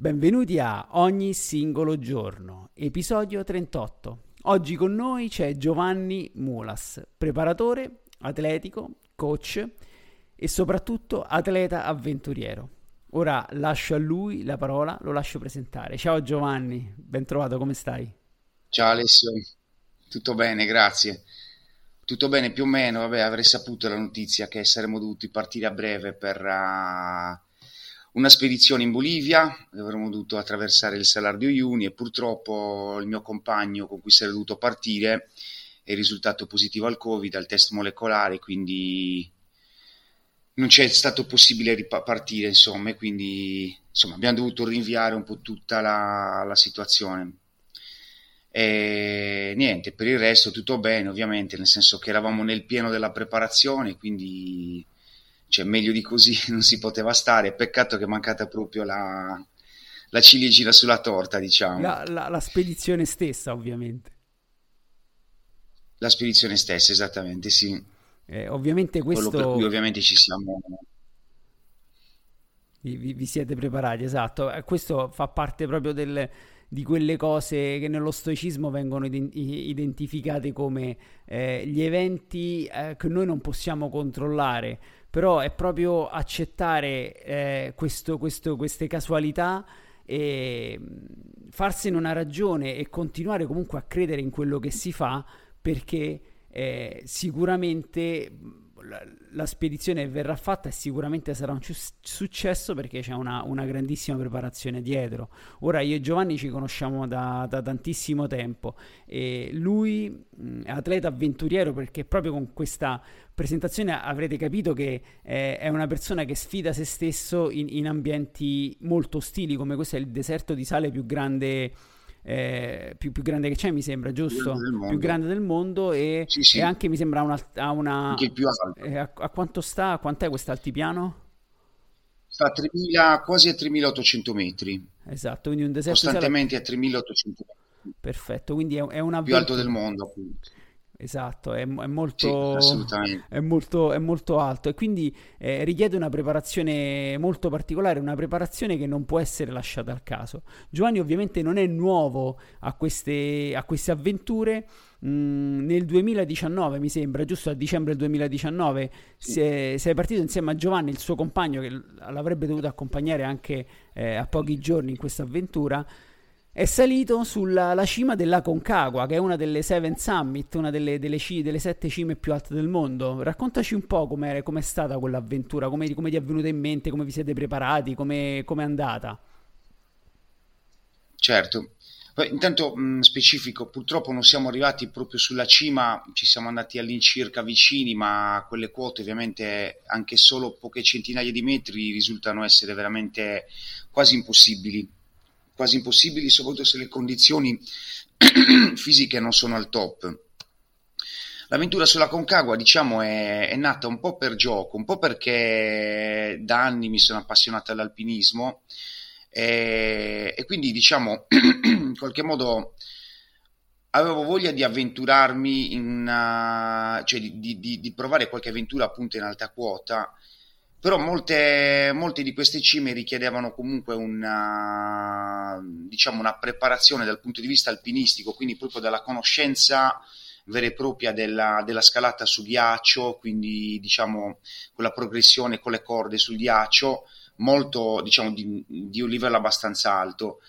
Benvenuti a Ogni singolo giorno, episodio 38. Oggi con noi c'è Giovanni Mulas, preparatore, atletico, coach e soprattutto atleta avventuriero. Ora lascio a lui la parola, lo lascio presentare. Ciao Giovanni, ben trovato, come stai? Ciao Alessio, tutto bene, grazie. Tutto bene più o meno, vabbè, avrei saputo la notizia che saremmo dovuti partire a breve per uh, una spedizione in Bolivia, avremmo dovuto attraversare il Salar di Uyuni e purtroppo il mio compagno con cui sarei dovuto partire è risultato positivo al Covid, al test molecolare, quindi non c'è stato possibile ripartire, insomma, e quindi insomma, abbiamo dovuto rinviare un po' tutta la, la situazione. E niente, per il resto tutto bene, ovviamente, nel senso che eravamo nel pieno della preparazione, quindi cioè meglio di così non si poteva stare. Peccato che è mancata proprio la, la ciliegina sulla torta, diciamo. La, la, la, spedizione stessa, ovviamente. La spedizione stessa, esattamente, sì. Eh, ovviamente questo... Quello per cui ovviamente ci siamo... Vi, vi, siete preparati, esatto. Eh, questo fa parte proprio del, di quelle cose che nello stoicismo vengono identificate come eh, gli eventi eh, che noi non possiamo controllare però è proprio accettare eh, questo, questo, queste casualità e mm, farsene una ragione e continuare comunque a credere in quello che si fa perché eh, sicuramente la, la, spedizione verrà fatta e sicuramente sarà un successo perché c'è una, una, grandissima preparazione dietro. Ora io e Giovanni ci conosciamo da, da tantissimo tempo e lui è atleta avventuriero perché proprio con questa presentazione avrete capito che eh, è una persona che sfida se stesso in, in ambienti molto ostili come questo è il deserto di sale più grande eh, più, più, grande che c'è, mi sembra, giusto? Più grande del mondo e, sì, sì. e anche mi sembra una, a una... Eh, a, a, quanto sta? Quant'è questo altipiano? Sta a 3000, quasi a 3800 metri. Esatto, quindi un deserto... Costantemente sale... a 3800 metri. Perfetto, quindi è, è una... Più alto del mondo, appunto. Esatto, è, è, molto, sì, è, molto, è, molto, alto e quindi eh, richiede una preparazione molto particolare, una preparazione che non può essere lasciata al caso. Giovanni ovviamente non è nuovo a queste, a queste avventure, mm, nel 2019 mi sembra, giusto a dicembre del 2019, sì. sei, sei, partito insieme a Giovanni, il suo compagno che l'avrebbe dovuto accompagnare anche eh, a pochi giorni in questa avventura è salito sulla cima della Concagua, che è una delle Seven Summit, una delle, delle, delle sette cime più alte del mondo. Raccontaci un po' com'è, com'è stata quell'avventura, come, come, ti è venuta in mente, come vi siete preparati, come è andata. Certo. Intanto mh, specifico, purtroppo non siamo arrivati proprio sulla cima, ci siamo andati all'incirca vicini, ma quelle quote ovviamente anche solo poche centinaia di metri risultano essere veramente quasi impossibili quasi impossibili, soprattutto se le condizioni fisiche non sono al top. L'avventura sulla Concagua, diciamo, è, è, nata un po' per gioco, un po' perché da anni mi sono appassionato all'alpinismo e, e quindi, diciamo, in qualche modo avevo voglia di avventurarmi in una, cioè di, di, di, provare qualche avventura appunto in alta quota però molte, molte di queste cime richiedevano comunque una, diciamo una preparazione dal punto di vista alpinistico, quindi proprio dalla conoscenza vera e propria della, della scalata su ghiaccio, quindi diciamo la progressione con le corde sul ghiaccio, molto diciamo di, di un livello abbastanza alto.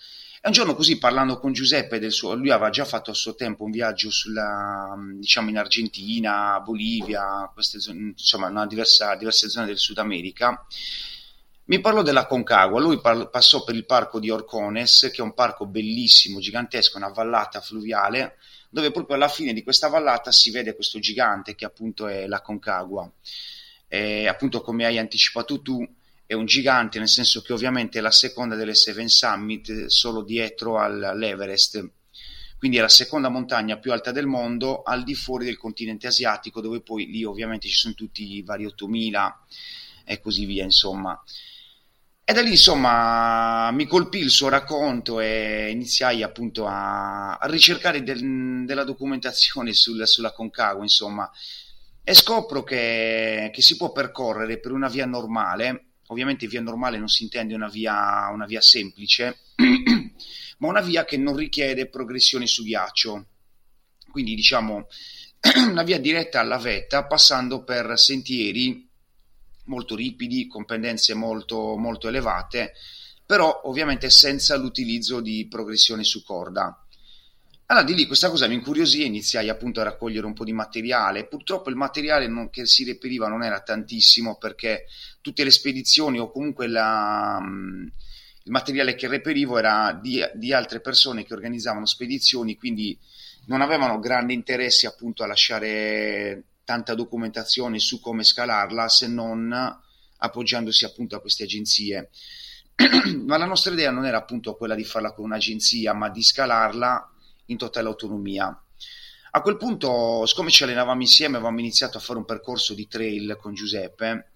E un giorno così parlando con Giuseppe del suo, lui aveva già fatto a suo tempo un viaggio sulla, diciamo in Argentina, Bolivia, queste zone, insomma, diversa, diverse zone del Sud America. Mi parlò della Concagua, lui par- passò per il parco di Orcones, che è un parco bellissimo, gigantesco, una vallata fluviale, dove proprio alla fine di questa vallata si vede questo gigante che appunto è la Concagua. E appunto come hai anticipato tu, è un gigante, nel senso che ovviamente è la seconda delle Seven Summit, solo dietro all'Everest. Quindi è la seconda montagna più alta del mondo, al di fuori del continente asiatico, dove poi lì ovviamente ci sono tutti i vari 8000 e così via, insomma. E da lì, insomma, mi colpì il suo racconto e iniziai appunto a, a ricercare del, della documentazione sul, sulla Concagua, insomma, e scopro che, che, si può percorrere per una via normale, ovviamente via normale non si intende una via, una via semplice, ma una via che non richiede progressione su ghiaccio, quindi diciamo una via diretta alla vetta passando per sentieri molto ripidi, con pendenze molto, molto elevate, però ovviamente senza l'utilizzo di progressione su corda. Allora di lì questa cosa mi incuriosì e iniziai appunto a raccogliere un po' di materiale. Purtroppo il materiale non, che si reperiva non era tantissimo perché tutte le spedizioni o comunque la, il materiale che reperivo era di, di, altre persone che organizzavano spedizioni, quindi non avevano grande interesse appunto a lasciare tanta documentazione su come scalarla se non appoggiandosi appunto a queste agenzie. ma la nostra idea non era appunto quella di farla con un'agenzia, ma di scalarla in totale autonomia. A quel punto, siccome ci allenavamo insieme, avevamo iniziato a fare un percorso di trail con Giuseppe,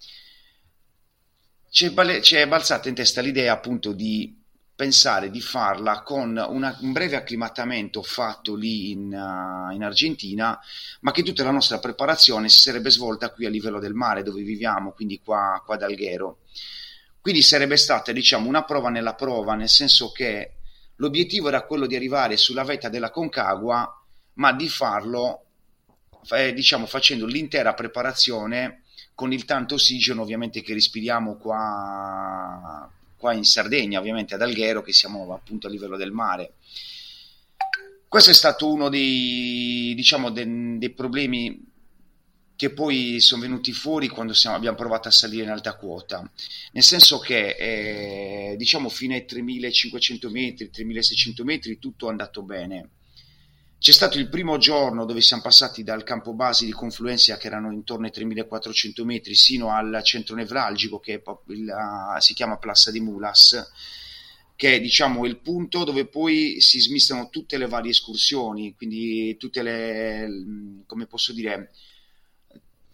ci è, ci è balzata in testa l'idea appunto di pensare di farla con una, un breve acclimatamento fatto lì in, uh, in, Argentina, ma che tutta la nostra preparazione si sarebbe svolta qui a livello del mare dove viviamo, quindi qua, qua ad Alghero. Quindi sarebbe stata diciamo una prova nella prova, nel senso che l'obiettivo era quello di arrivare sulla vetta della Concagua, ma di farlo eh, diciamo facendo l'intera preparazione con il tanto ossigeno ovviamente che respiriamo qua qua in Sardegna, ovviamente ad Alghero, che siamo appunto a livello del mare. Questo è stato uno dei, diciamo, de, dei problemi che poi sono venuti fuori quando siamo, abbiamo provato a salire in alta quota, nel senso che eh, diciamo fino ai 3500 metri, 3600 metri tutto è andato bene, c'è stato il primo giorno dove siamo passati dal campo base di Confluenza, che erano intorno ai 3400 metri, sino al centro nevralgico, che uh, si chiama Plassa di Mulas, che è diciamo, il punto dove poi si smistano tutte le varie escursioni, quindi tutte le, come posso dire,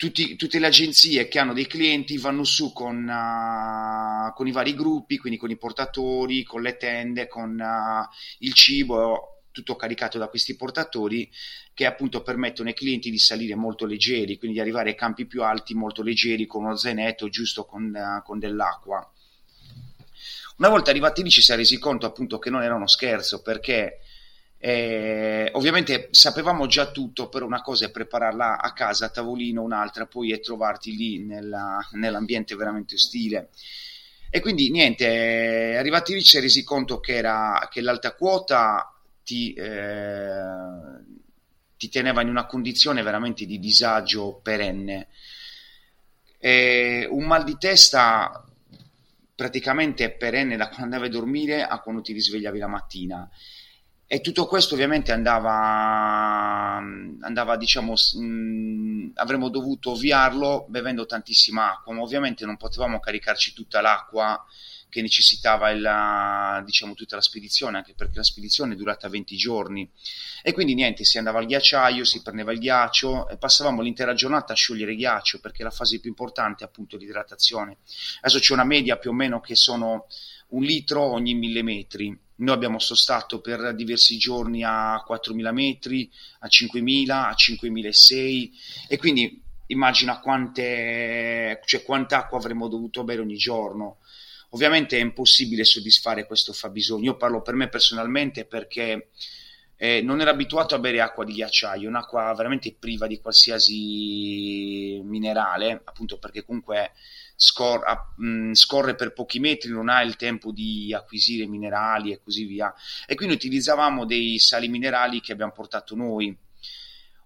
tutti, tutte le agenzie che hanno dei clienti vanno su con, uh, con, i vari gruppi, quindi con i portatori, con le tende, con uh, il cibo tutto caricato da questi portatori che appunto permettono ai clienti di salire molto leggeri, quindi di arrivare ai campi più alti molto leggeri con uno zainetto giusto con, uh, con dell'acqua. Una volta arrivati lì ci si è resi conto appunto che non era uno scherzo perché eh, ovviamente sapevamo già tutto, però una cosa è prepararla a casa a tavolino, un'altra poi è trovarti lì nella, nell'ambiente veramente ostile. E quindi niente, arrivati lì ci si è resi conto che, era, che l'alta quota ti, eh, ti teneva in una condizione veramente di disagio perenne. E un mal di testa praticamente perenne da quando andavi a dormire a quando ti risvegliavi la mattina. E tutto questo ovviamente andava, andava diciamo, mh, avremmo dovuto ovviarlo bevendo tantissima acqua, ma ovviamente non potevamo caricarci tutta l'acqua che necessitava il, diciamo, tutta la spedizione, anche perché la spedizione è durata 20 giorni. E quindi niente, si andava al ghiacciaio, si prendeva il ghiaccio e passavamo l'intera giornata a sciogliere ghiaccio, perché la fase più importante è appunto l'idratazione. Adesso c'è una media più o meno che sono un litro ogni mille metri. Noi abbiamo sostato per diversi giorni a 4.000 metri, a 5.000, a 5.600 e quindi immagina quante, cioè, quanta acqua avremmo dovuto bere ogni giorno Ovviamente è impossibile soddisfare questo fabbisogno. Io parlo per me personalmente perché eh, non ero abituato a bere acqua di ghiacciaio, un'acqua veramente priva di qualsiasi minerale, appunto perché comunque scor- a, mh, mm, scorre per pochi metri, non ha il tempo di acquisire minerali e così via. E quindi utilizzavamo dei sali minerali che abbiamo portato noi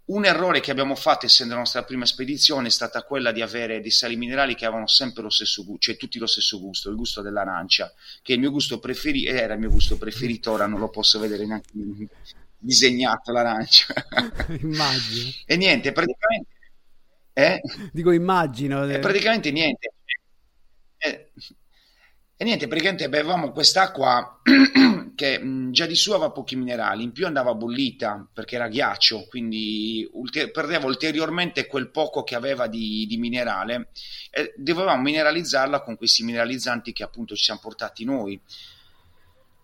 un errore che abbiamo fatto, essendo la nostra prima spedizione, è stata quella di avere dei sali minerali che avevano sempre lo stesso gusto, cioè tutti lo stesso gusto, il gusto dell'arancia, che il mio gusto preferito, era il mio gusto preferito, ora non lo posso vedere neanche disegnato l'arancia. Immagino. e niente, praticamente... Eh? Dico immagino. Eh, praticamente niente. Eh, E niente, praticamente bevevamo quest'acqua che mh, già di su aveva pochi minerali, in più andava bollita perché era ghiaccio, quindi ulter- perdeva ulteriormente quel poco che aveva di, di, minerale e dovevamo mineralizzarla con questi mineralizzanti che appunto ci siamo portati noi.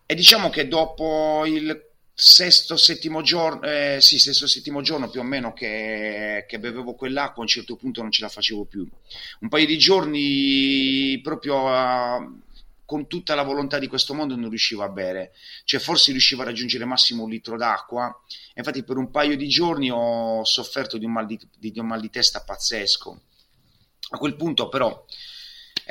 E diciamo che dopo il sesto, settimo giorno, eh, sì, sesto, settimo giorno più o meno che, che, bevevo quell'acqua, a un certo punto non ce la facevo più. Un paio di giorni proprio a con tutta la volontà di questo mondo non riuscivo a bere, cioè forse riuscivo a raggiungere massimo un litro d'acqua, infatti per un paio di giorni ho sofferto di un mal di, di, un mal di testa pazzesco. A quel punto però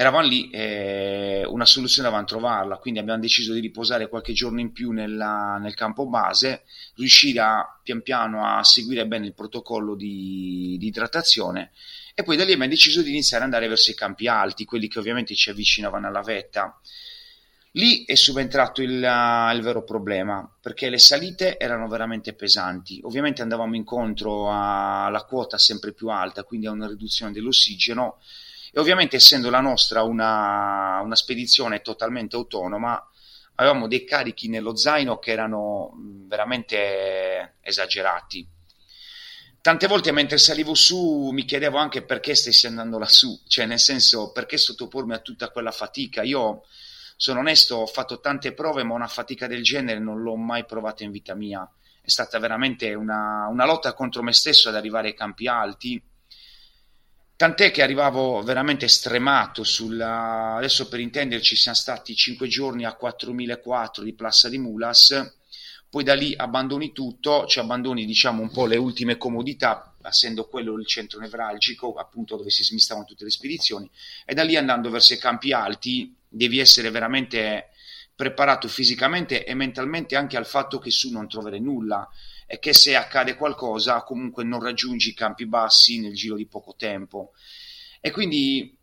eravamo lì e una soluzione dovevamo trovarla, quindi abbiamo deciso di riposare qualche giorno in più nella, nel campo base, riuscire a, pian piano a seguire bene il protocollo di, di idratazione e poi da lì abbiamo deciso di iniziare ad andare verso i campi alti, quelli che ovviamente ci avvicinavano alla vetta. Lì è subentrato il, il, vero problema, perché le salite erano veramente pesanti. Ovviamente andavamo incontro alla quota sempre più alta, quindi a una riduzione dell'ossigeno e ovviamente essendo la nostra una, una spedizione totalmente autonoma, avevamo dei carichi nello zaino che erano veramente esagerati tante volte mentre salivo su mi chiedevo anche perché stessi andando lassù, cioè nel senso perché sottopormi a tutta quella fatica. Io sono onesto, ho fatto tante prove, ma una fatica del genere non l'ho mai provata in vita mia. È stata veramente una, una lotta contro me stesso ad arrivare ai campi alti. Tant'è che arrivavo veramente stremato sulla... Adesso per intenderci siamo stati 5 giorni a 4004 di Plassa di Mulas poi da lì abbandoni tutto, cioè abbandoni diciamo un po' le ultime comodità, essendo quello il centro nevralgico, appunto dove si smistavano tutte le spedizioni, e da lì andando verso i campi alti devi essere veramente preparato fisicamente e mentalmente anche al fatto che su non troverai nulla e che se accade qualcosa comunque non raggiungi i campi bassi nel giro di poco tempo. E quindi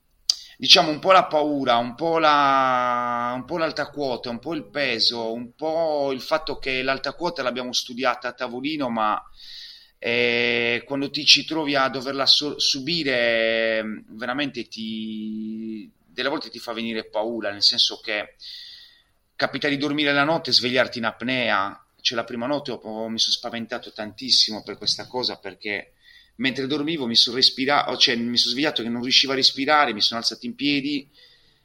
diciamo un po' la paura, un po', la, un po' l'alta quota, un po' il peso, un po' il fatto che l'alta quota l'abbiamo studiata a tavolino, ma eh, quando ti ci trovi a doverla so- subire, veramente ti, delle volte ti fa venire paura, nel senso che capita di dormire la notte e svegliarti in apnea. Cioè, la prima notte ho, mi sono spaventato tantissimo per questa cosa perché mentre dormivo mi sono respirato, cioè mi sono svegliato che non riuscivo a respirare, mi sono alzato in piedi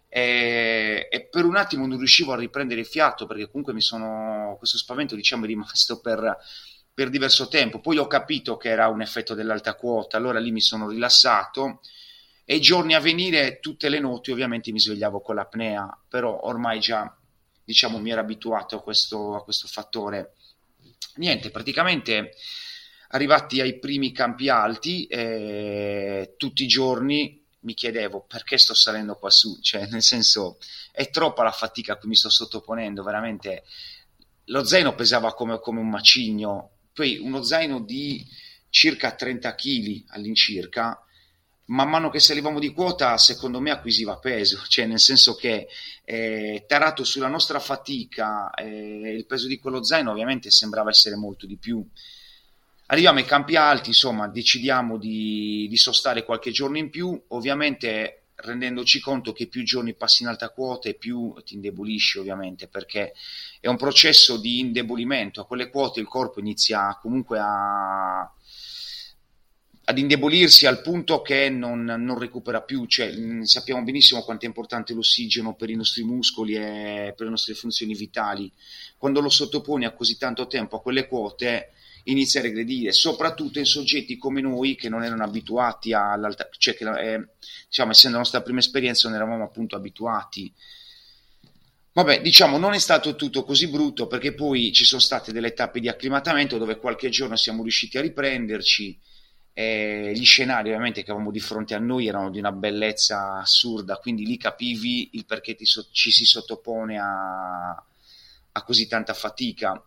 e, e, per un attimo non riuscivo a riprendere il fiato perché comunque mi sono, questo spavento diciamo è rimasto per, per diverso tempo. Poi ho capito che era un effetto dell'alta quota, allora lì mi sono rilassato e giorni a venire, tutte le notti ovviamente mi svegliavo con l'apnea, però ormai già diciamo mi ero abituato a questo, a questo fattore. Niente, praticamente arrivati ai primi campi alti, eh, tutti i giorni mi chiedevo perché sto salendo qua su, cioè nel senso è troppa la fatica a cui mi sto sottoponendo, veramente. Lo zaino pesava come, come un macigno, poi uno zaino di circa 30 kg all'incirca, man mano che salivamo di quota secondo me acquisiva peso, cioè nel senso che eh, tarato sulla nostra fatica eh, il peso di quello zaino ovviamente sembrava essere molto di più. Arriviamo ai campi alti, insomma, decidiamo di, di sostare qualche giorno in più, ovviamente rendendoci conto che più giorni passi in alta quota e più ti indebolisci ovviamente perché è un processo di indebolimento. A quelle quote il corpo inizia comunque a, ad indebolirsi al punto che non, non recupera più cioè, sappiamo benissimo quanto è importante l'ossigeno per i nostri muscoli e per le nostre funzioni vitali quando lo sottoponi a così tanto tempo a quelle quote inizia a regredire, soprattutto in soggetti come noi che non erano abituati all'alta, cioè che eh, diciamo, essendo la nostra prima esperienza non eravamo appunto abituati. Vabbè, diciamo, non è stato tutto così brutto perché poi ci sono state delle tappe di acclimatamento dove qualche giorno siamo riusciti a riprenderci. E gli scenari ovviamente che avevamo di fronte a noi erano di una bellezza assurda, quindi lì capivi il perché so- ci si sottopone a, a così tanta fatica.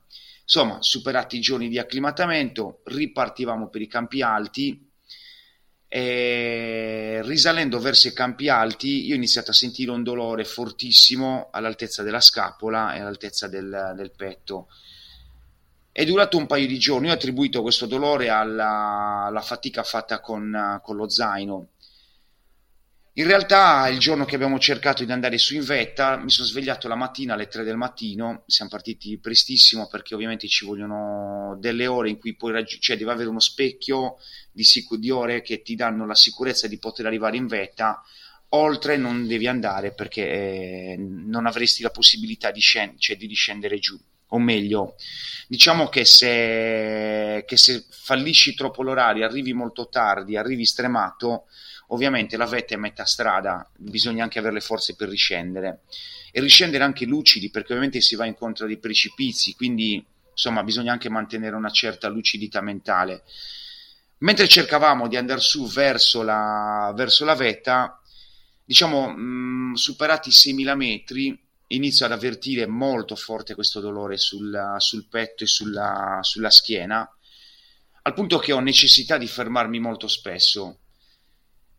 Insomma, superati i giorni di acclimatamento, ripartivamo per i campi alti e risalendo verso i campi alti io ho iniziato a sentire un dolore fortissimo all'altezza della scapola e all'altezza del, del petto. È durato un paio di giorni, io ho attribuito questo dolore alla, alla fatica fatta con, con lo zaino. In realtà il giorno che abbiamo cercato di andare su in vetta mi sono svegliato la mattina alle 3 del mattino, siamo partiti prestissimo perché ovviamente ci vogliono delle ore in cui puoi raggiungere, cioè devi avere uno specchio di, sic- di ore che ti danno la sicurezza di poter arrivare in vetta, oltre non devi andare perché eh, non avresti la possibilità di, scend- cioè di discendere giù o meglio, diciamo che se, che se, fallisci troppo l'orario, arrivi molto tardi, arrivi stremato, Ovviamente la vetta è a metà strada, bisogna anche avere le forze per riscendere e riscendere anche lucidi perché ovviamente si va incontro a dei precipizi, quindi insomma bisogna anche mantenere una certa lucidità mentale. Mentre cercavamo di andare su verso la, verso la vetta, diciamo mh, superati i 6.000 metri, inizio ad avvertire molto forte questo dolore sul, sul petto e sulla, sulla schiena, al punto che ho necessità di fermarmi molto spesso.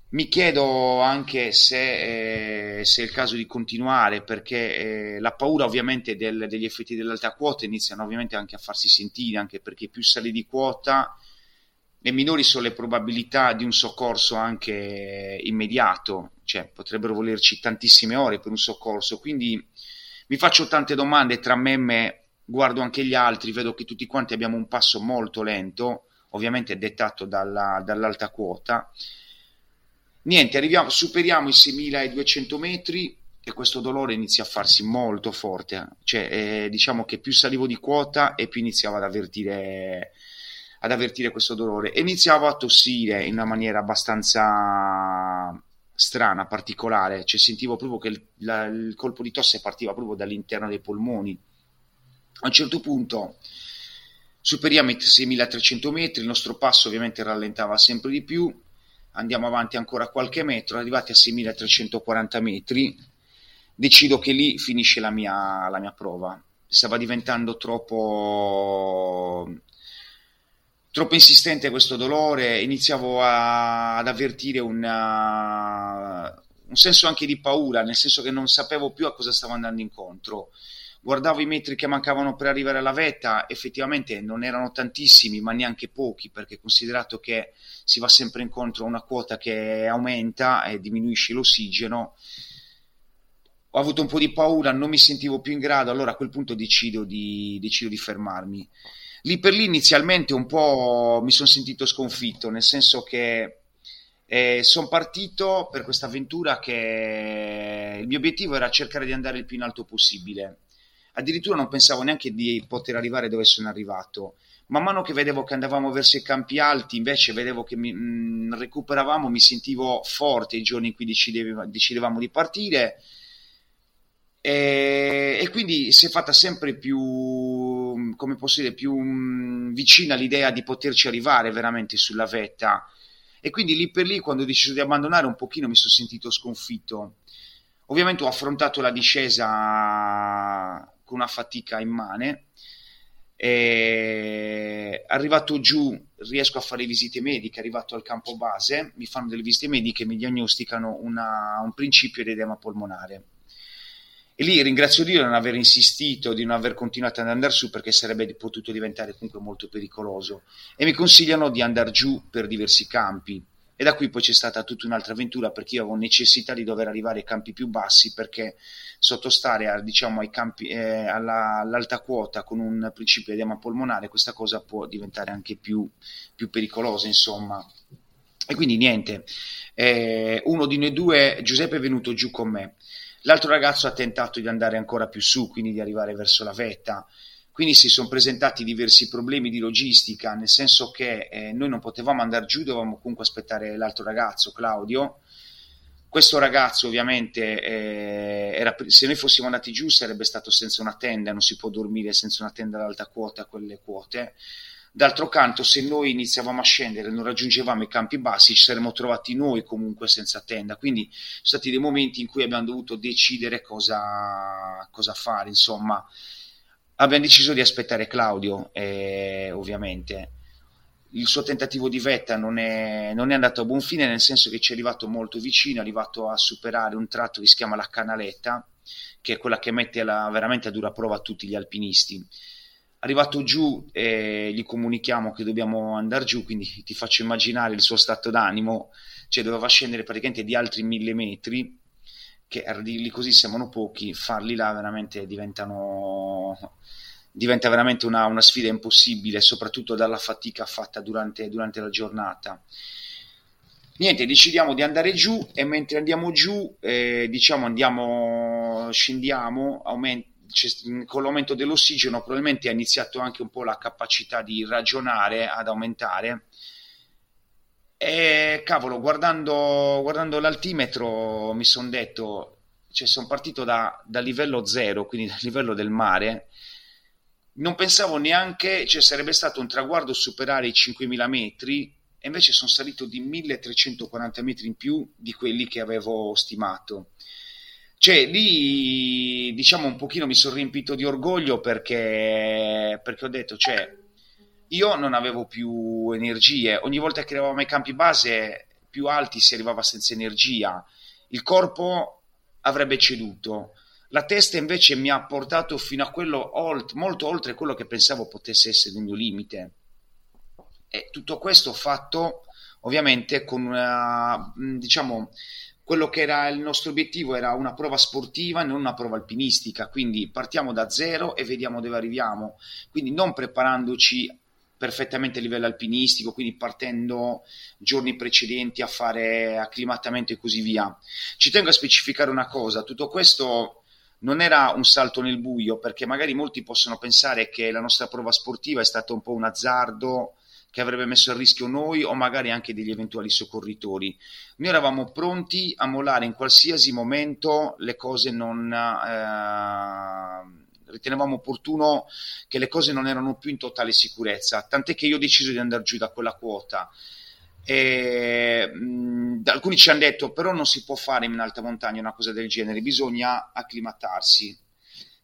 Mi chiedo anche se, eh, se, è il caso di continuare, perché eh, la paura ovviamente del, degli effetti dell'alta quota iniziano ovviamente anche a farsi sentire, anche perché più sali di quota e minori sono le probabilità di un soccorso anche immediato, cioè potrebbero volerci tantissime ore per un soccorso, quindi mi faccio tante domande tra me e me, guardo anche gli altri, vedo che tutti quanti abbiamo un passo molto lento, ovviamente dettato dalla, dall'alta quota Niente, arriviamo, superiamo i 6200 metri e questo dolore inizia a farsi molto forte. Cioè, eh, diciamo che più salivo di quota e più iniziavo ad avvertire, ad avvertire questo dolore. E iniziavo a tossire in una maniera abbastanza strana, particolare. Cioè, sentivo proprio che il, la, il colpo di tosse partiva proprio dall'interno dei polmoni. A un certo punto superiamo i 6300 metri, il nostro passo ovviamente rallentava sempre di più andiamo avanti ancora qualche metro, arrivati a 6340 metri, decido che lì finisce la mia, la mia prova. Stava diventando troppo, troppo insistente questo dolore, iniziavo a, ad avvertire una, un senso anche di paura, nel senso che non sapevo più a cosa stavo andando incontro guardavo i metri che mancavano per arrivare alla vetta, effettivamente non erano tantissimi, ma neanche pochi, perché considerato che si va sempre incontro a una quota che aumenta e diminuisce l'ossigeno, ho avuto un po' di paura, non mi sentivo più in grado, allora a quel punto decido di, decido di fermarmi. Lì per lì inizialmente un po' mi sono sentito sconfitto, nel senso che eh, sono partito per questa avventura che il mio obiettivo era cercare di andare il più in alto possibile addirittura non pensavo neanche di poter arrivare dove sono arrivato. Man mano che vedevo che andavamo verso i campi alti, invece vedevo che mi, mh, mm, recuperavamo, mi sentivo forte i giorni in cui decidevamo di partire. E, e, quindi si è fatta sempre più, come posso dire, più mh, mm, vicina l'idea di poterci arrivare veramente sulla vetta. E quindi lì per lì, quando ho deciso di abbandonare, un pochino mi sono sentito sconfitto. Ovviamente ho affrontato la discesa con una fatica immane. E arrivato giù riesco a fare visite mediche, arrivato al campo base mi fanno delle visite mediche e mi diagnosticano una, un principio di edema polmonare. E lì ringrazio Dio di non aver insistito, di non aver continuato ad andare su perché sarebbe potuto diventare comunque molto pericoloso. E mi consigliano di andare giù per diversi campi. E da qui poi c'è stata tutta un'altra avventura perché io avevo necessità di dover arrivare ai campi più bassi perché sottostare a, diciamo, ai campi, eh, alla, all'alta quota con un principio di edema polmonare questa cosa può diventare anche più, più pericolosa insomma. E quindi niente eh, uno di noi due Giuseppe è venuto giù con me l'altro ragazzo ha tentato di andare ancora più su quindi di arrivare verso la vetta quindi si sono presentati diversi problemi di logistica, nel senso che eh, noi non potevamo andare giù, dovevamo comunque aspettare l'altro ragazzo, Claudio. Questo ragazzo ovviamente eh, era, se noi fossimo andati giù sarebbe stato senza una tenda, non si può dormire senza una tenda ad alta quota quelle quote. D'altro canto, se noi iniziavamo a scendere e non raggiungevamo i campi bassi, ci saremmo trovati noi comunque senza tenda. Quindi sono stati dei momenti in cui abbiamo dovuto decidere cosa, cosa fare. Insomma, abbiamo deciso di aspettare Claudio, eh, ovviamente. Il suo tentativo di vetta non è, non è, andato a buon fine, nel senso che ci è arrivato molto vicino, è arrivato a superare un tratto che si chiama la canaletta, che è quella che mette la, veramente a dura prova tutti gli alpinisti. Arrivato giù, eh, gli comunichiamo che dobbiamo andare giù, quindi ti faccio immaginare il suo stato d'animo, cioè doveva scendere praticamente di altri mille metri, che a dirli così sembrano pochi, farli là veramente diventano diventa veramente una, una, sfida impossibile, soprattutto dalla fatica fatta durante, durante, la giornata. Niente, decidiamo di andare giù e mentre andiamo giù, eh, diciamo andiamo, scendiamo, aumenta con l'aumento dell'ossigeno probabilmente ha iniziato anche un po' la capacità di ragionare ad aumentare. E cavolo guardando, guardando l'altimetro mi sono detto cioè sono partito da, da, livello zero quindi dal livello del mare. Non pensavo neanche cioè sarebbe stato un traguardo superare i 5000 metri e invece sono salito di 1340 metri in più di quelli che avevo stimato cioè, lì diciamo un pochino mi sono riempito di orgoglio perché, perché ho detto, cioè, io non avevo più energie. Ogni volta che eravamo ai campi base più alti si arrivava senza energia. Il corpo avrebbe ceduto. La testa invece mi ha portato fino a quello molto oltre quello che pensavo potesse essere il mio limite. E tutto questo fatto ovviamente con una, diciamo, quello che era il nostro obiettivo era una prova sportiva, non una prova alpinistica, quindi partiamo da zero e vediamo dove arriviamo, quindi non preparandoci perfettamente a livello alpinistico, quindi partendo giorni precedenti a fare acclimatamento e così via. Ci tengo a specificare una cosa, tutto questo non era un salto nel buio, perché magari molti possono pensare che la nostra prova sportiva è stata un po' un azzardo che avrebbe messo a rischio noi o magari anche degli eventuali soccorritori. Noi eravamo pronti a mollare in qualsiasi momento le cose non... Eh, ritenevamo opportuno che le cose non erano più in totale sicurezza, tant'è che io ho deciso di andare giù da quella quota. E, mh, alcuni ci hanno detto però non si può fare in alta montagna una cosa del genere, bisogna acclimatarsi,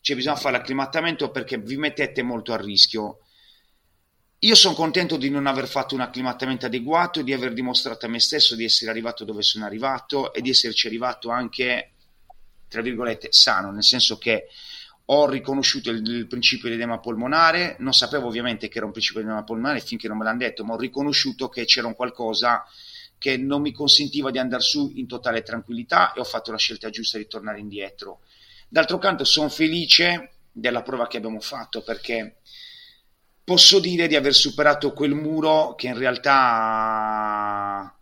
cioè bisogna fare l'acclimatamento perché vi mettete molto a rischio. Io sono contento di non aver fatto un acclimatamento adeguato e di aver dimostrato a me stesso di essere arrivato dove sono arrivato e di esserci arrivato anche, tra virgolette, sano, nel senso che ho riconosciuto il, il principio di edema polmonare, non sapevo ovviamente che era un principio di edema polmonare finché non me l'hanno detto, ma ho riconosciuto che c'era un qualcosa che non mi consentiva di andare su in totale tranquillità e ho fatto la scelta giusta di tornare indietro. D'altro canto sono felice della prova che abbiamo fatto perché posso dire di aver superato quel muro che in realtà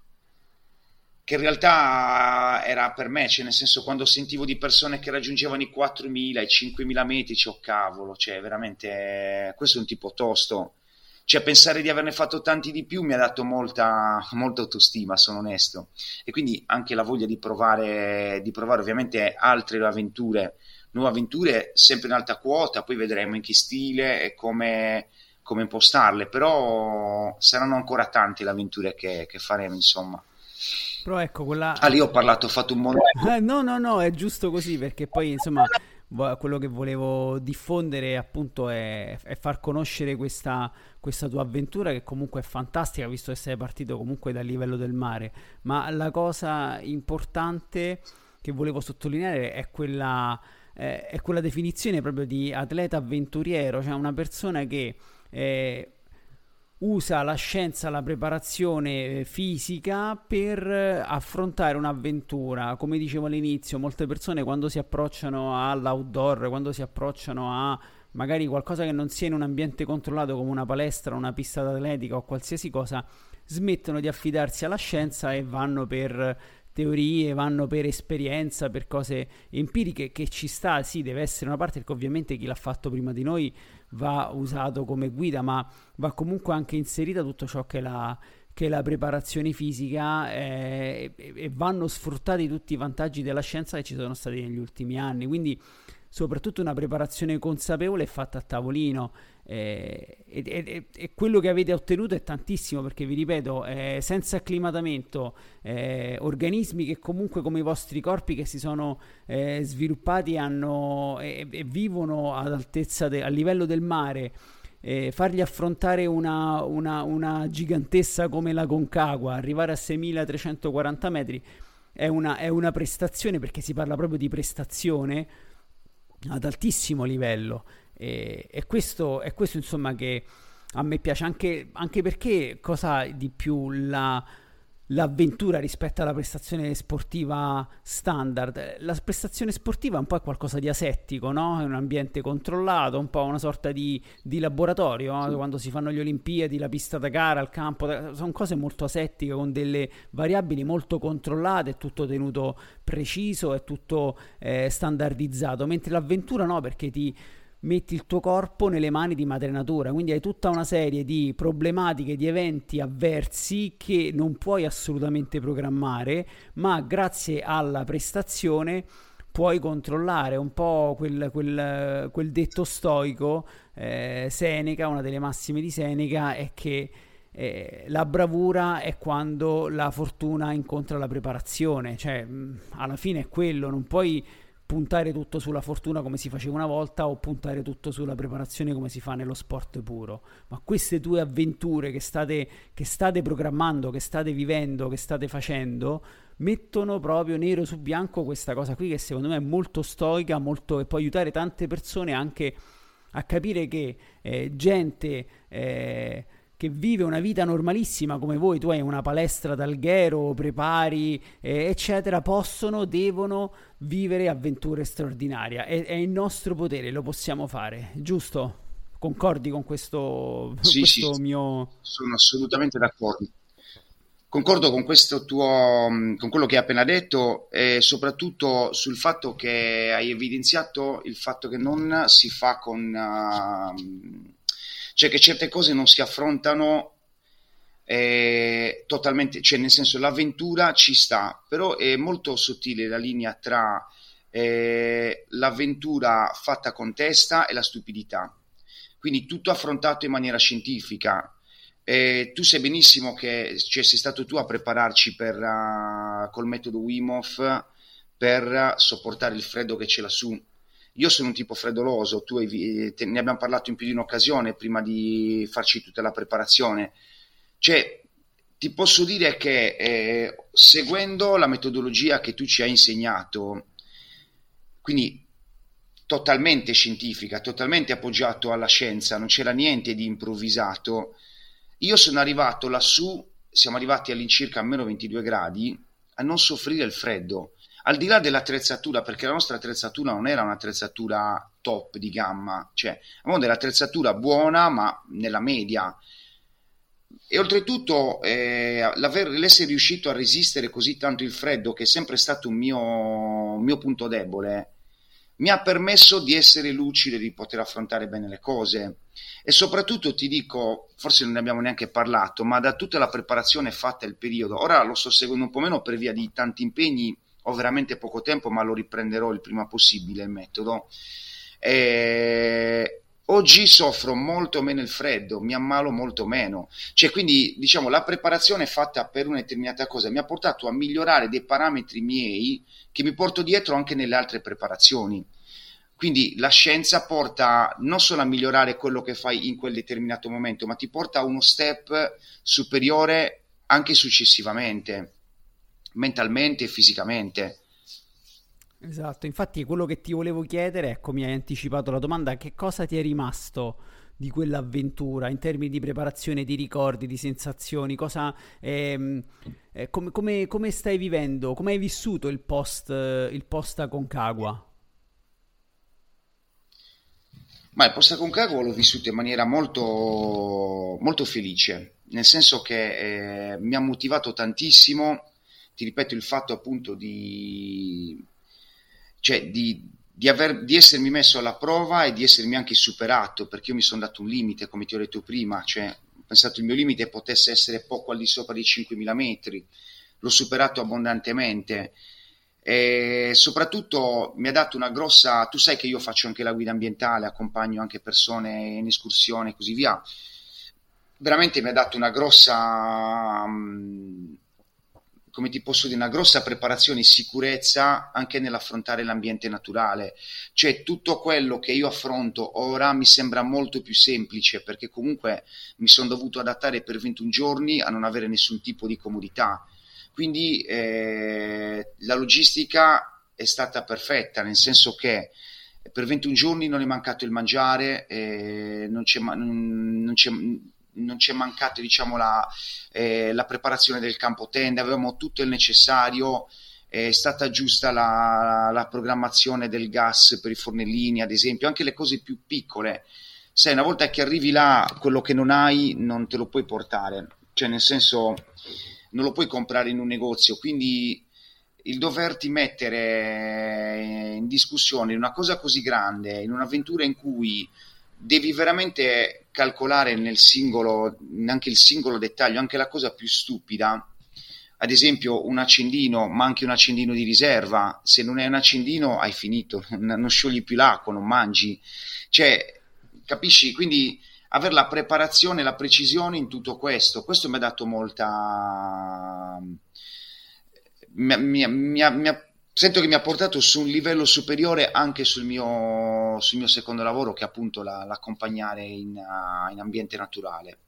che in realtà era per me, cioè nel senso quando sentivo di persone che raggiungevano i 4.000, i 5.000 metri, cioè, oh cavolo, cioè veramente, questo è un tipo tosto, cioè pensare di averne fatto tanti di più mi ha dato molta, molta autostima, sono onesto, e quindi anche la voglia di provare, di provare ovviamente altre avventure, nuove avventure sempre in alta quota, poi vedremo in che stile e come come impostarle, però saranno ancora tante le avventure che, che faremo, insomma. Però ecco, quella... Ah, lì ho parlato, ho fatto un monologo. Eh, no, no, no, è giusto così, perché poi, insomma, quello che volevo diffondere appunto è, è far conoscere questa, questa, tua avventura che comunque è fantastica, visto che sei partito comunque dal livello del mare. Ma la cosa importante che volevo sottolineare è quella, eh, è quella definizione proprio di atleta avventuriero, cioè una persona che eh, usa la scienza, la preparazione eh, fisica per eh, affrontare un'avventura. Come dicevo all'inizio, molte persone quando si approcciano all'outdoor, quando si approcciano a magari qualcosa che non sia in un ambiente controllato come una palestra, una pista d'atletica o qualsiasi cosa, smettono di affidarsi alla scienza e vanno per teorie, vanno per esperienza, per cose empiriche che ci sta, sì, deve essere una parte perché ovviamente chi l'ha fatto prima di noi va usato come guida, ma va comunque anche inserita tutto ciò che la, che la preparazione fisica eh, e, e vanno sfruttati tutti i vantaggi della scienza che ci sono stati negli ultimi anni. Quindi soprattutto una preparazione consapevole fatta a tavolino. Eh, e, e, e, quello che avete ottenuto è tantissimo perché vi ripeto, eh, senza acclimatamento, eh, organismi che comunque come i vostri corpi che si sono eh, sviluppati hanno, e, e, vivono ad altezza de, a livello del mare. Eh, fargli affrontare una, una, una, gigantessa come la Concagua, arrivare a 6340 metri è una, è una prestazione perché si parla proprio di prestazione ad altissimo livello. E, e questo è questo insomma che a me piace. Anche, anche perché cosa di più la l'avventura rispetto alla prestazione sportiva standard. La prestazione sportiva è un po' qualcosa di asettico, no? È un ambiente controllato, un po' una sorta di, di laboratorio, no? quando si fanno le Olimpiadi, la pista da gara, il campo, da... sono cose molto asettiche con delle variabili molto controllate, è tutto tenuto preciso, è tutto eh, standardizzato, mentre l'avventura no, perché ti metti il tuo corpo nelle mani di madre natura, quindi hai tutta una serie di problematiche, di eventi avversi che non puoi assolutamente programmare, ma grazie alla prestazione puoi controllare un po' quel, quel, quel detto stoico, eh, Seneca, una delle massime di Seneca, è che eh, la bravura è quando la fortuna incontra la preparazione, cioè alla fine è quello, non puoi puntare tutto sulla fortuna come si faceva una volta o puntare tutto sulla preparazione come si fa nello sport puro. Ma queste due avventure che state, che state programmando, che state vivendo, che state facendo, mettono proprio nero su bianco questa cosa qui che secondo me è molto stoica, molto, e può aiutare tante persone anche a capire che eh, gente... Eh, che vive una vita normalissima come voi, tu hai una palestra d'alghero, prepari, eh, eccetera, possono, devono vivere avventure straordinarie. È, è in nostro potere, lo possiamo fare, giusto? Concordi con questo, sì, questo sì, mio... Sono assolutamente d'accordo. Concordo con questo tuo, con quello che hai appena detto e soprattutto sul fatto che hai evidenziato il fatto che non si fa con... Uh, cioè che certe cose non si affrontano eh, totalmente, cioè nel senso l'avventura ci sta, però è molto sottile la linea tra eh, l'avventura fatta con testa e la stupidità. Quindi tutto affrontato in maniera scientifica. Eh, tu sai benissimo che cioè, sei stato tu a prepararci per, uh, col metodo Wim Hof per sopportare il freddo che c'è lassù io sono un tipo freddoloso, tu hai, te, ne abbiamo parlato in più di un'occasione prima di farci tutta la preparazione. Cioè, ti posso dire che eh, seguendo la metodologia che tu ci hai insegnato, quindi totalmente scientifica, totalmente appoggiato alla scienza, non c'era niente di improvvisato, io sono arrivato lassù, siamo arrivati all'incirca a meno 22 gradi, a non soffrire il freddo al di là dell'attrezzatura, perché la nostra attrezzatura non era un'attrezzatura top di gamma, cioè avevamo dell'attrezzatura buona, ma nella media. E oltretutto eh, l'essere riuscito a resistere così tanto il freddo, che è sempre stato un mio, un mio punto debole, mi ha permesso di essere lucido e di poter affrontare bene le cose. E soprattutto ti dico, forse non ne abbiamo neanche parlato, ma da tutta la preparazione fatta il periodo, ora lo sto seguendo un po' meno per via di tanti impegni ho veramente poco tempo, ma lo riprenderò il prima possibile il metodo. E oggi soffro molto meno il freddo, mi ammalo molto meno. Cioè, quindi, diciamo, la preparazione fatta per una determinata cosa mi ha portato a migliorare dei parametri miei che mi porto dietro anche nelle altre preparazioni. Quindi la scienza porta non solo a migliorare quello che fai in quel determinato momento, ma ti porta a uno step superiore anche successivamente mentalmente e fisicamente. Esatto, infatti quello che ti volevo chiedere, ecco mi hai anticipato la domanda, che cosa ti è rimasto di quell'avventura in termini di preparazione, di ricordi, di sensazioni, cosa, ehm, eh, come, come, come, stai vivendo, come hai vissuto il post, il post Aconcagua? Ma il post Aconcagua l'ho vissuto in maniera molto, molto felice, nel senso che eh, mi ha motivato tantissimo ti ripeto il fatto appunto di, cioè di, di, aver, di, essermi messo alla prova e di essermi anche superato, perché io mi sono dato un limite, come ti ho detto prima, cioè ho pensato il mio limite potesse essere poco al di sopra di 5.000 metri, l'ho superato abbondantemente. E soprattutto mi ha dato una grossa, tu sai che io faccio anche la guida ambientale, accompagno anche persone in escursione e così via, veramente mi ha dato una grossa... Um, come ti posso dire, una grossa preparazione e sicurezza anche nell'affrontare l'ambiente naturale. Cioè tutto quello che io affronto ora mi sembra molto più semplice perché comunque mi sono dovuto adattare per 21 giorni a non avere nessun tipo di comodità. Quindi eh, la logistica è stata perfetta, nel senso che per 21 giorni non è mancato il mangiare, eh, non, c'è, non, c'è, non c'è mancato diciamo, la, eh, la, preparazione del campo tende, avevamo tutto il necessario, è stata giusta la, la, programmazione del gas per i fornellini, ad esempio, anche le cose più piccole. Sai, una volta che arrivi là, quello che non hai non te lo puoi portare, cioè nel senso non lo puoi comprare in un negozio, quindi il doverti mettere in discussione in una cosa così grande, in un'avventura in cui devi veramente calcolare nel singolo, anche il singolo dettaglio, anche la cosa più stupida, ad esempio un accendino, ma anche un accendino di riserva, se non è un accendino hai finito, non sciogli più l'acqua, non mangi, cioè capisci? Quindi avere la preparazione, la precisione in tutto questo, questo mi ha dato molta mi, mi, mi, mi, sento che mi ha portato su un livello superiore anche sul mio, sul mio secondo lavoro, che è appunto la, l'accompagnare in, uh, in, ambiente naturale.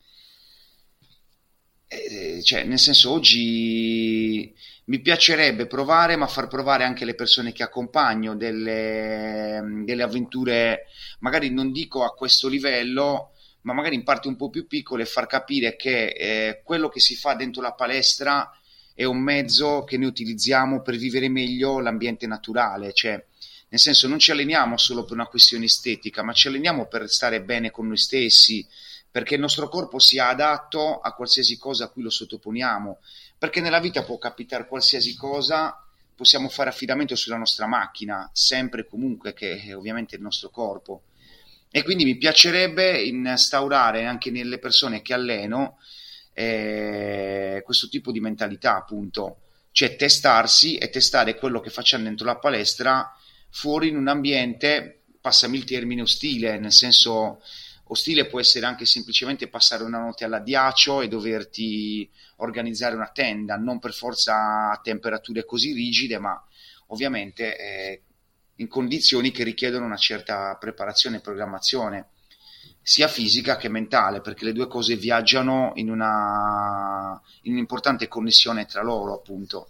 E, cioè, nel senso, oggi mi piacerebbe provare, ma far provare anche le persone che accompagno delle, delle avventure, magari non dico a questo livello, ma magari in parti un po' più piccole, far capire che eh, quello che si fa dentro la palestra è un mezzo che noi utilizziamo per vivere meglio l'ambiente naturale, cioè nel senso non ci alleniamo solo per una questione estetica, ma ci alleniamo per stare bene con noi stessi, perché il nostro corpo sia adatto a qualsiasi cosa a cui lo sottoponiamo, perché nella vita può capitare qualsiasi cosa, possiamo fare affidamento sulla nostra macchina, sempre e comunque che è ovviamente il nostro corpo. E quindi mi piacerebbe instaurare anche nelle persone che alleno eh, questo tipo di mentalità, appunto, cioè testarsi e testare quello che facciamo dentro la palestra fuori in un ambiente, passami il termine, ostile, nel senso ostile può essere anche semplicemente passare una notte all'addiaccio e doverti organizzare una tenda, non per forza a temperature così rigide, ma ovviamente eh, in condizioni che richiedono una certa preparazione e programmazione sia fisica che mentale, perché le due cose viaggiano in, una, in un'importante connessione tra loro, appunto.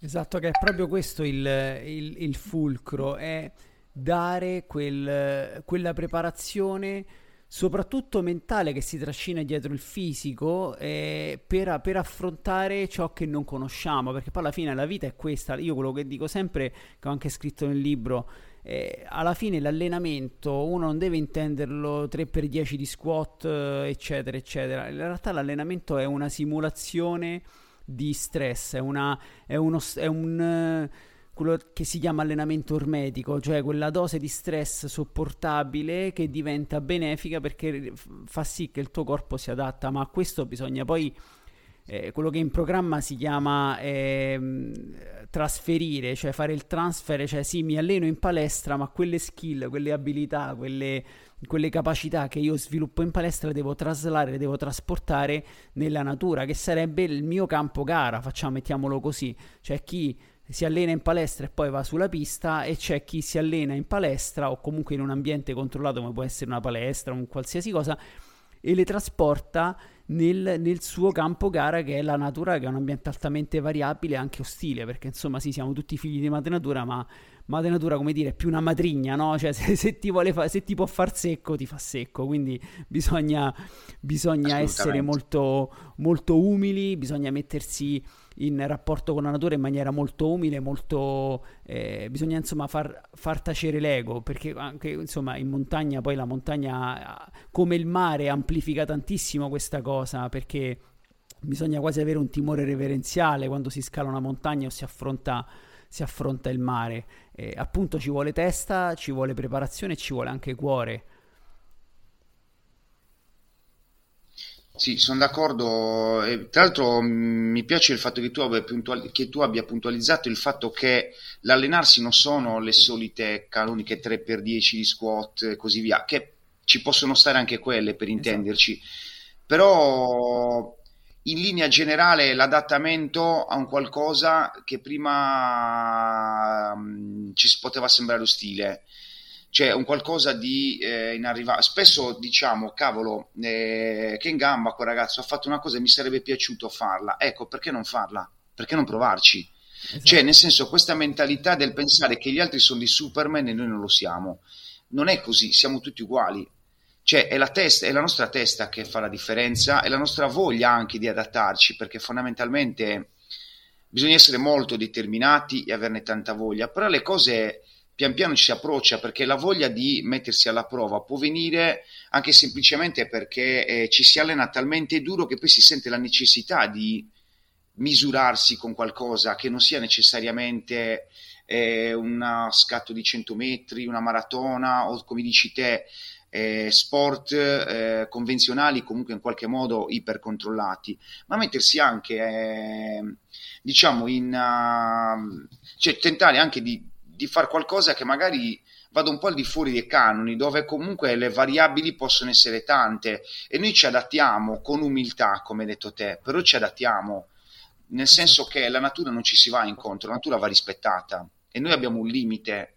Esatto, che è proprio questo il, il, il fulcro, è dare quel, quella preparazione soprattutto mentale che si trascina dietro il fisico eh, per, per, affrontare ciò che non conosciamo, perché poi alla fine la vita è questa, io quello che dico sempre, che ho anche scritto nel libro, eh, alla fine l'allenamento uno non deve intenderlo 3x10 di squat eccetera eccetera. In realtà l'allenamento è una simulazione di stress è, una, è, uno, è un quello che si chiama allenamento ormetico, cioè quella dose di stress sopportabile che diventa benefica perché fa sì che il tuo corpo si adatta, ma a questo bisogna poi eh, quello che in programma si chiama eh, trasferire, cioè fare il transfer, cioè sì, mi alleno in palestra, ma quelle skill, quelle abilità, quelle, quelle capacità che io sviluppo in palestra devo traslare, devo trasportare nella natura, che sarebbe il mio campo gara, facciamo, mettiamolo così, cioè chi si allena in palestra e poi va sulla pista e c'è chi si allena in palestra o comunque in un ambiente controllato come può essere una palestra, un qualsiasi cosa e le trasporta nel, nel, suo campo gara che è la natura, che è un ambiente altamente variabile e anche ostile, perché insomma sì, siamo tutti figli di madre natura, ma madre natura, come dire, è più una matrigna, no? Cioè se, se, ti, fa, se ti, può far secco, ti fa secco, quindi bisogna, bisogna essere molto, molto umili, bisogna mettersi in rapporto con la natura in maniera molto umile, molto, eh, bisogna insomma far, far, tacere l'ego, perché anche insomma in montagna poi la montagna come il mare amplifica tantissimo questa cosa, perché bisogna quasi avere un timore reverenziale quando si scala una montagna o si affronta, si affronta il mare. Eh, appunto ci vuole testa, ci vuole preparazione e ci vuole anche cuore Sì, sono d'accordo. E, tra l'altro mi piace il fatto che tu, puntuali- che tu, abbia puntualizzato il fatto che l'allenarsi non sono le solite canoniche 3x10 di squat e così via, che ci possono stare anche quelle per esatto. intenderci. Esatto. Però in linea generale l'adattamento a un qualcosa che prima mh, ci poteva sembrare ostile cioè un qualcosa di eh, inarrivabile. Spesso diciamo, cavolo, eh, che in gamba quel ragazzo ha fatto una cosa e mi sarebbe piaciuto farla. Ecco, perché non farla? Perché non provarci? Esatto. Cioè, nel senso, questa mentalità del pensare che gli altri sono di Superman e noi non lo siamo. Non è così, siamo tutti uguali. Cioè, è la, testa, è la nostra testa che fa la differenza, è la nostra voglia anche di adattarci, perché fondamentalmente bisogna essere molto determinati e averne tanta voglia, però le cose pian piano ci si approccia perché la voglia di mettersi alla prova può venire anche semplicemente perché eh, ci si allena talmente duro che poi si sente la necessità di misurarsi con qualcosa che non sia necessariamente eh, un scatto di 100 metri, una maratona o come dici te eh, sport eh, convenzionali comunque in qualche modo ipercontrollati, ma mettersi anche eh, diciamo in uh, cioè tentare anche di, di fare qualcosa che magari vada un po' al di fuori dei canoni, dove comunque le variabili possono essere tante e noi ci adattiamo con umiltà, come hai detto te, però ci adattiamo nel senso che la natura non ci si va incontro, la natura va rispettata e noi abbiamo un limite.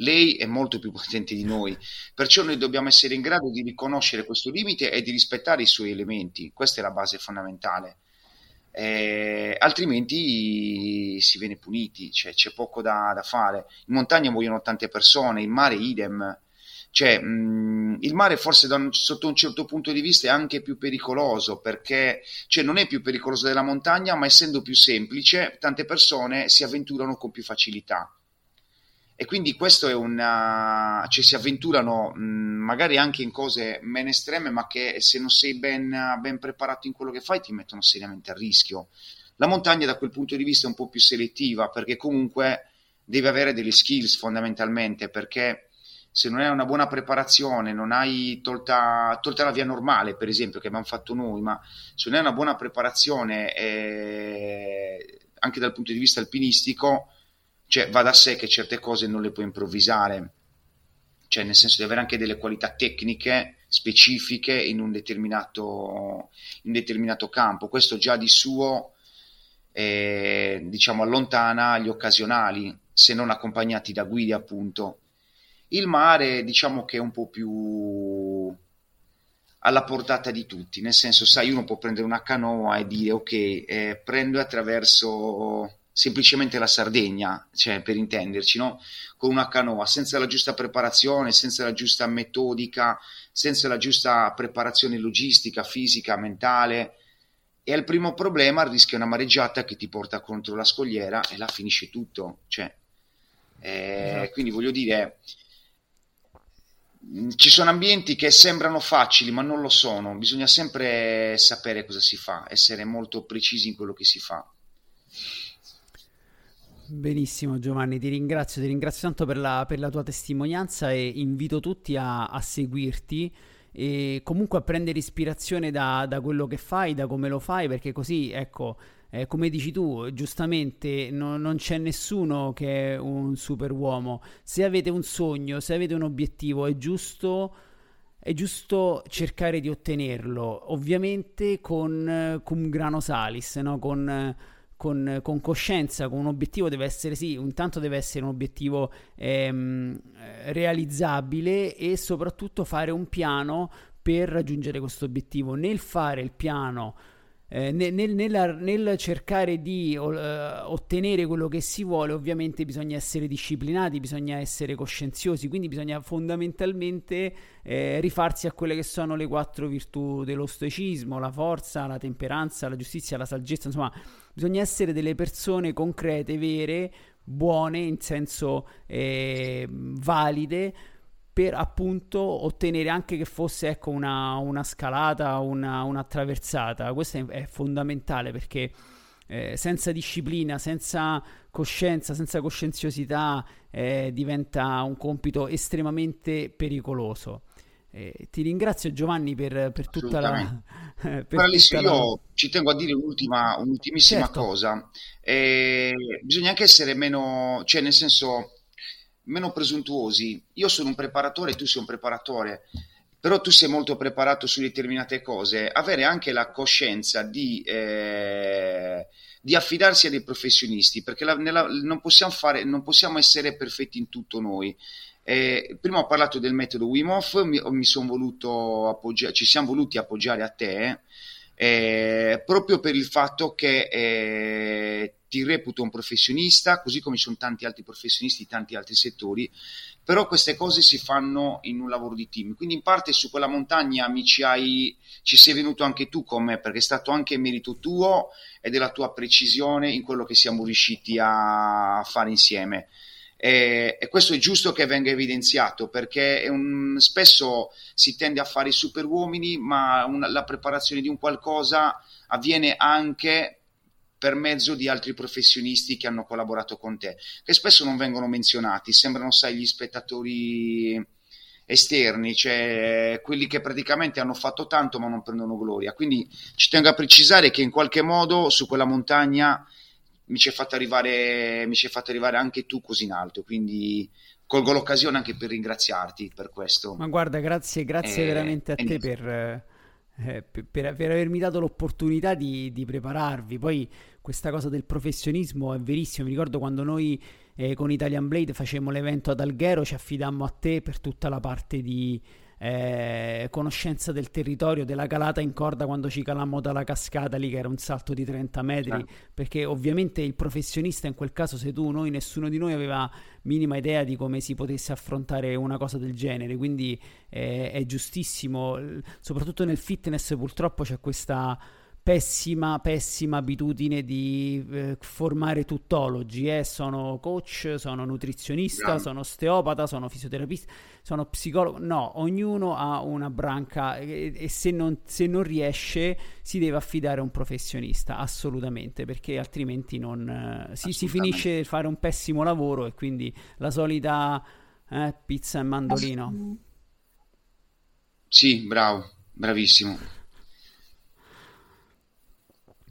Lei è molto più potente di noi, perciò noi dobbiamo essere in grado di riconoscere questo limite e di rispettare i suoi elementi. Questa è la base fondamentale. Eh, altrimenti si viene puniti, cioè, c'è poco da, da, fare. In montagna muoiono tante persone, in mare idem. Cioè, mh, il mare forse un, sotto un certo punto di vista è anche più pericoloso perché cioè, non è più pericoloso della montagna, ma essendo più semplice, tante persone si avventurano con più facilità. E quindi questo è una... cioè si avventurano mh, magari anche in cose meno estreme, ma che se non sei ben, ben preparato in quello che fai ti mettono seriamente a rischio. La montagna da quel punto di vista è un po' più selettiva perché comunque devi avere delle skills fondamentalmente perché se non hai una buona preparazione, non hai tolta, tolta, la via normale, per esempio, che abbiamo fatto noi, ma se non hai una buona preparazione eh, anche dal punto di vista alpinistico, cioè, va da sé che certe cose non le puoi improvvisare, cioè nel senso di avere anche delle qualità tecniche specifiche in un determinato, in determinato campo. Questo già di suo eh, diciamo allontana gli occasionali, se non accompagnati da guide appunto. Il mare diciamo che è un po' più alla portata di tutti, nel senso, sai, uno può prendere una canoa e dire ok, eh, prendo attraverso semplicemente la Sardegna, cioè per intenderci, no? con una canoa, senza la giusta preparazione, senza la giusta metodica, senza la giusta preparazione logistica, fisica, mentale. E al primo problema rischia una mareggiata che ti porta contro la scogliera e là finisce tutto. Cioè, eh, esatto. Quindi voglio dire, ci sono ambienti che sembrano facili, ma non lo sono. Bisogna sempre sapere cosa si fa, essere molto precisi in quello che si fa. Benissimo Giovanni, ti ringrazio, ti ringrazio tanto per la, per la tua testimonianza e invito tutti a, a, seguirti e comunque a prendere ispirazione da, da quello che fai, da come lo fai, perché così, ecco, eh, come dici tu, giustamente no, non c'è nessuno che è un superuomo. Se avete un sogno, se avete un obiettivo, è giusto, è giusto cercare di ottenerlo, ovviamente con, con un grano salis, no? con, con, con, coscienza, con un obiettivo deve essere sì, intanto deve essere un obiettivo ehm, realizzabile e soprattutto fare un piano per raggiungere questo obiettivo. Nel fare il piano eh, nel, nel, nel, cercare di uh, ottenere quello che si vuole, ovviamente bisogna essere disciplinati, bisogna essere coscienziosi, quindi bisogna fondamentalmente eh, rifarsi a quelle che sono le quattro virtù dello stoicismo, la forza, la temperanza, la giustizia, la saggezza, insomma, bisogna essere delle persone concrete, vere, buone, in senso eh, valide per appunto ottenere anche che fosse ecco, una, una scalata, una, una traversata. Questo è, fondamentale perché eh, senza disciplina, senza coscienza, senza coscienziosità eh, diventa un compito estremamente pericoloso. Eh, ti ringrazio Giovanni per, per tutta la... per tutta io la... ci tengo a dire un'ultima, un'ultimissima certo. cosa. Eh, bisogna anche essere meno, cioè nel senso meno presuntuosi. Io sono un preparatore, tu sei un preparatore, però tu sei molto preparato su determinate cose. Avere anche la coscienza di, eh, di affidarsi a dei professionisti, perché la, nella, non, possiamo fare, non possiamo essere perfetti in tutto noi. Eh, prima ho parlato del metodo Wim Hof, mi, mi voluto appoggiare, ci siamo voluti appoggiare a te eh, proprio per il fatto che eh, ti reputo un professionista, così come ci sono tanti altri professionisti di tanti altri settori, però queste cose si fanno in un lavoro di team. Quindi in parte su quella montagna hai, ci sei venuto anche tu con me, perché è stato anche merito tuo e della tua precisione in quello che siamo riusciti a fare insieme. E, e, questo è giusto che venga evidenziato perché un, spesso si tende a fare i super uomini, ma una, la preparazione di un qualcosa avviene anche per mezzo di altri professionisti che hanno collaborato con te, che spesso non vengono menzionati, sembrano, sai, gli spettatori esterni, cioè quelli che praticamente hanno fatto tanto ma non prendono gloria. Quindi ci tengo a precisare che in qualche modo su quella montagna mi ci hai fatto arrivare, mi ci hai fatto arrivare anche tu così in alto, quindi colgo l'occasione anche per ringraziarti per questo. Ma guarda, grazie, grazie eh, veramente a te per, eh, per, per, avermi dato l'opportunità di, di, prepararvi. Poi questa cosa del professionismo è verissimo, mi ricordo quando noi eh, con Italian Blade facemmo l'evento ad Alghero, ci affidammo a te per tutta la parte di eh, conoscenza del territorio, della calata in corda quando ci calammo dalla cascata lì che era un salto di 30 metri, certo. perché ovviamente il professionista in quel caso sei tu, noi, nessuno di noi aveva minima idea di come si potesse affrontare una cosa del genere, quindi eh, è giustissimo, soprattutto nel fitness purtroppo c'è questa pessima, pessima abitudine di eh, formare tuttologi. Eh. Sono coach, sono nutrizionista, no. sono osteopata, sono fisioterapista, sono psicologo. No, ognuno ha una branca e, e se, non, se, non, riesce si deve affidare a un professionista, assolutamente, perché altrimenti non, eh, si, si, finisce a fare un pessimo lavoro e quindi la solita eh, pizza e mandolino. Sì, bravo, bravissimo.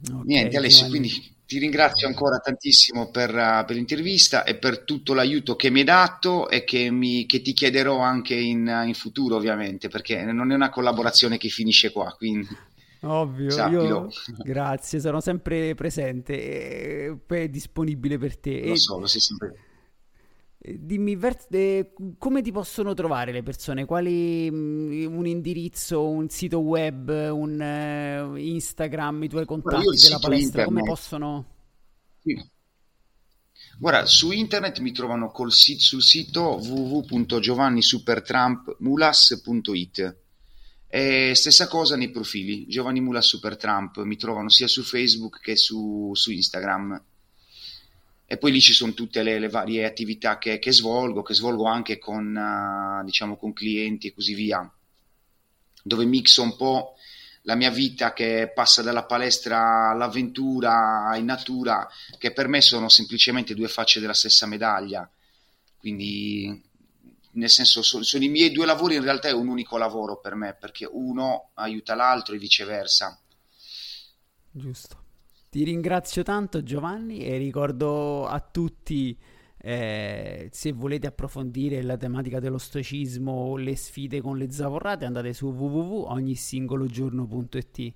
Okay, Niente Alessio, quindi ti ringrazio ancora tantissimo per, uh, per, l'intervista e per tutto l'aiuto che mi hai dato e che, mi, che ti chiederò anche in, uh, in, futuro ovviamente, perché non è una collaborazione che finisce qua, quindi... Ovvio, io, grazie, sono sempre presente e disponibile per te. Lo so, lo sei sempre Dimmi, eh, come ti possono trovare le persone? Quali mm, un indirizzo, un sito web, un uh, Instagram, i tuoi contatti della palestra? Internet. Come possono? Sì. Guarda, su internet mi trovano sit- sul sito www.giovannisupertrumpmulas.it e stessa cosa nei profili, Giovanni Mulas Supertramp, mi trovano sia su Facebook che su, su Instagram e poi lì ci sono tutte le, le varie attività che, che, svolgo, che svolgo anche con, uh, diciamo, con clienti e così via, dove mixo un po' la mia vita che passa dalla palestra all'avventura in natura, che per me sono semplicemente due facce della stessa medaglia. Quindi, nel senso, sono, sono i miei due lavori, in realtà è un unico lavoro per me, perché uno aiuta l'altro e viceversa. Giusto. Ti ringrazio tanto Giovanni e ricordo a tutti eh, se volete approfondire la tematica dello stoicismo o le sfide con le zavorrate andate su www.ognisingologiorno.it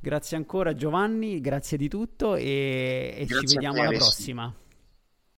Grazie ancora Giovanni, grazie di tutto e, e ci vediamo alla prossima.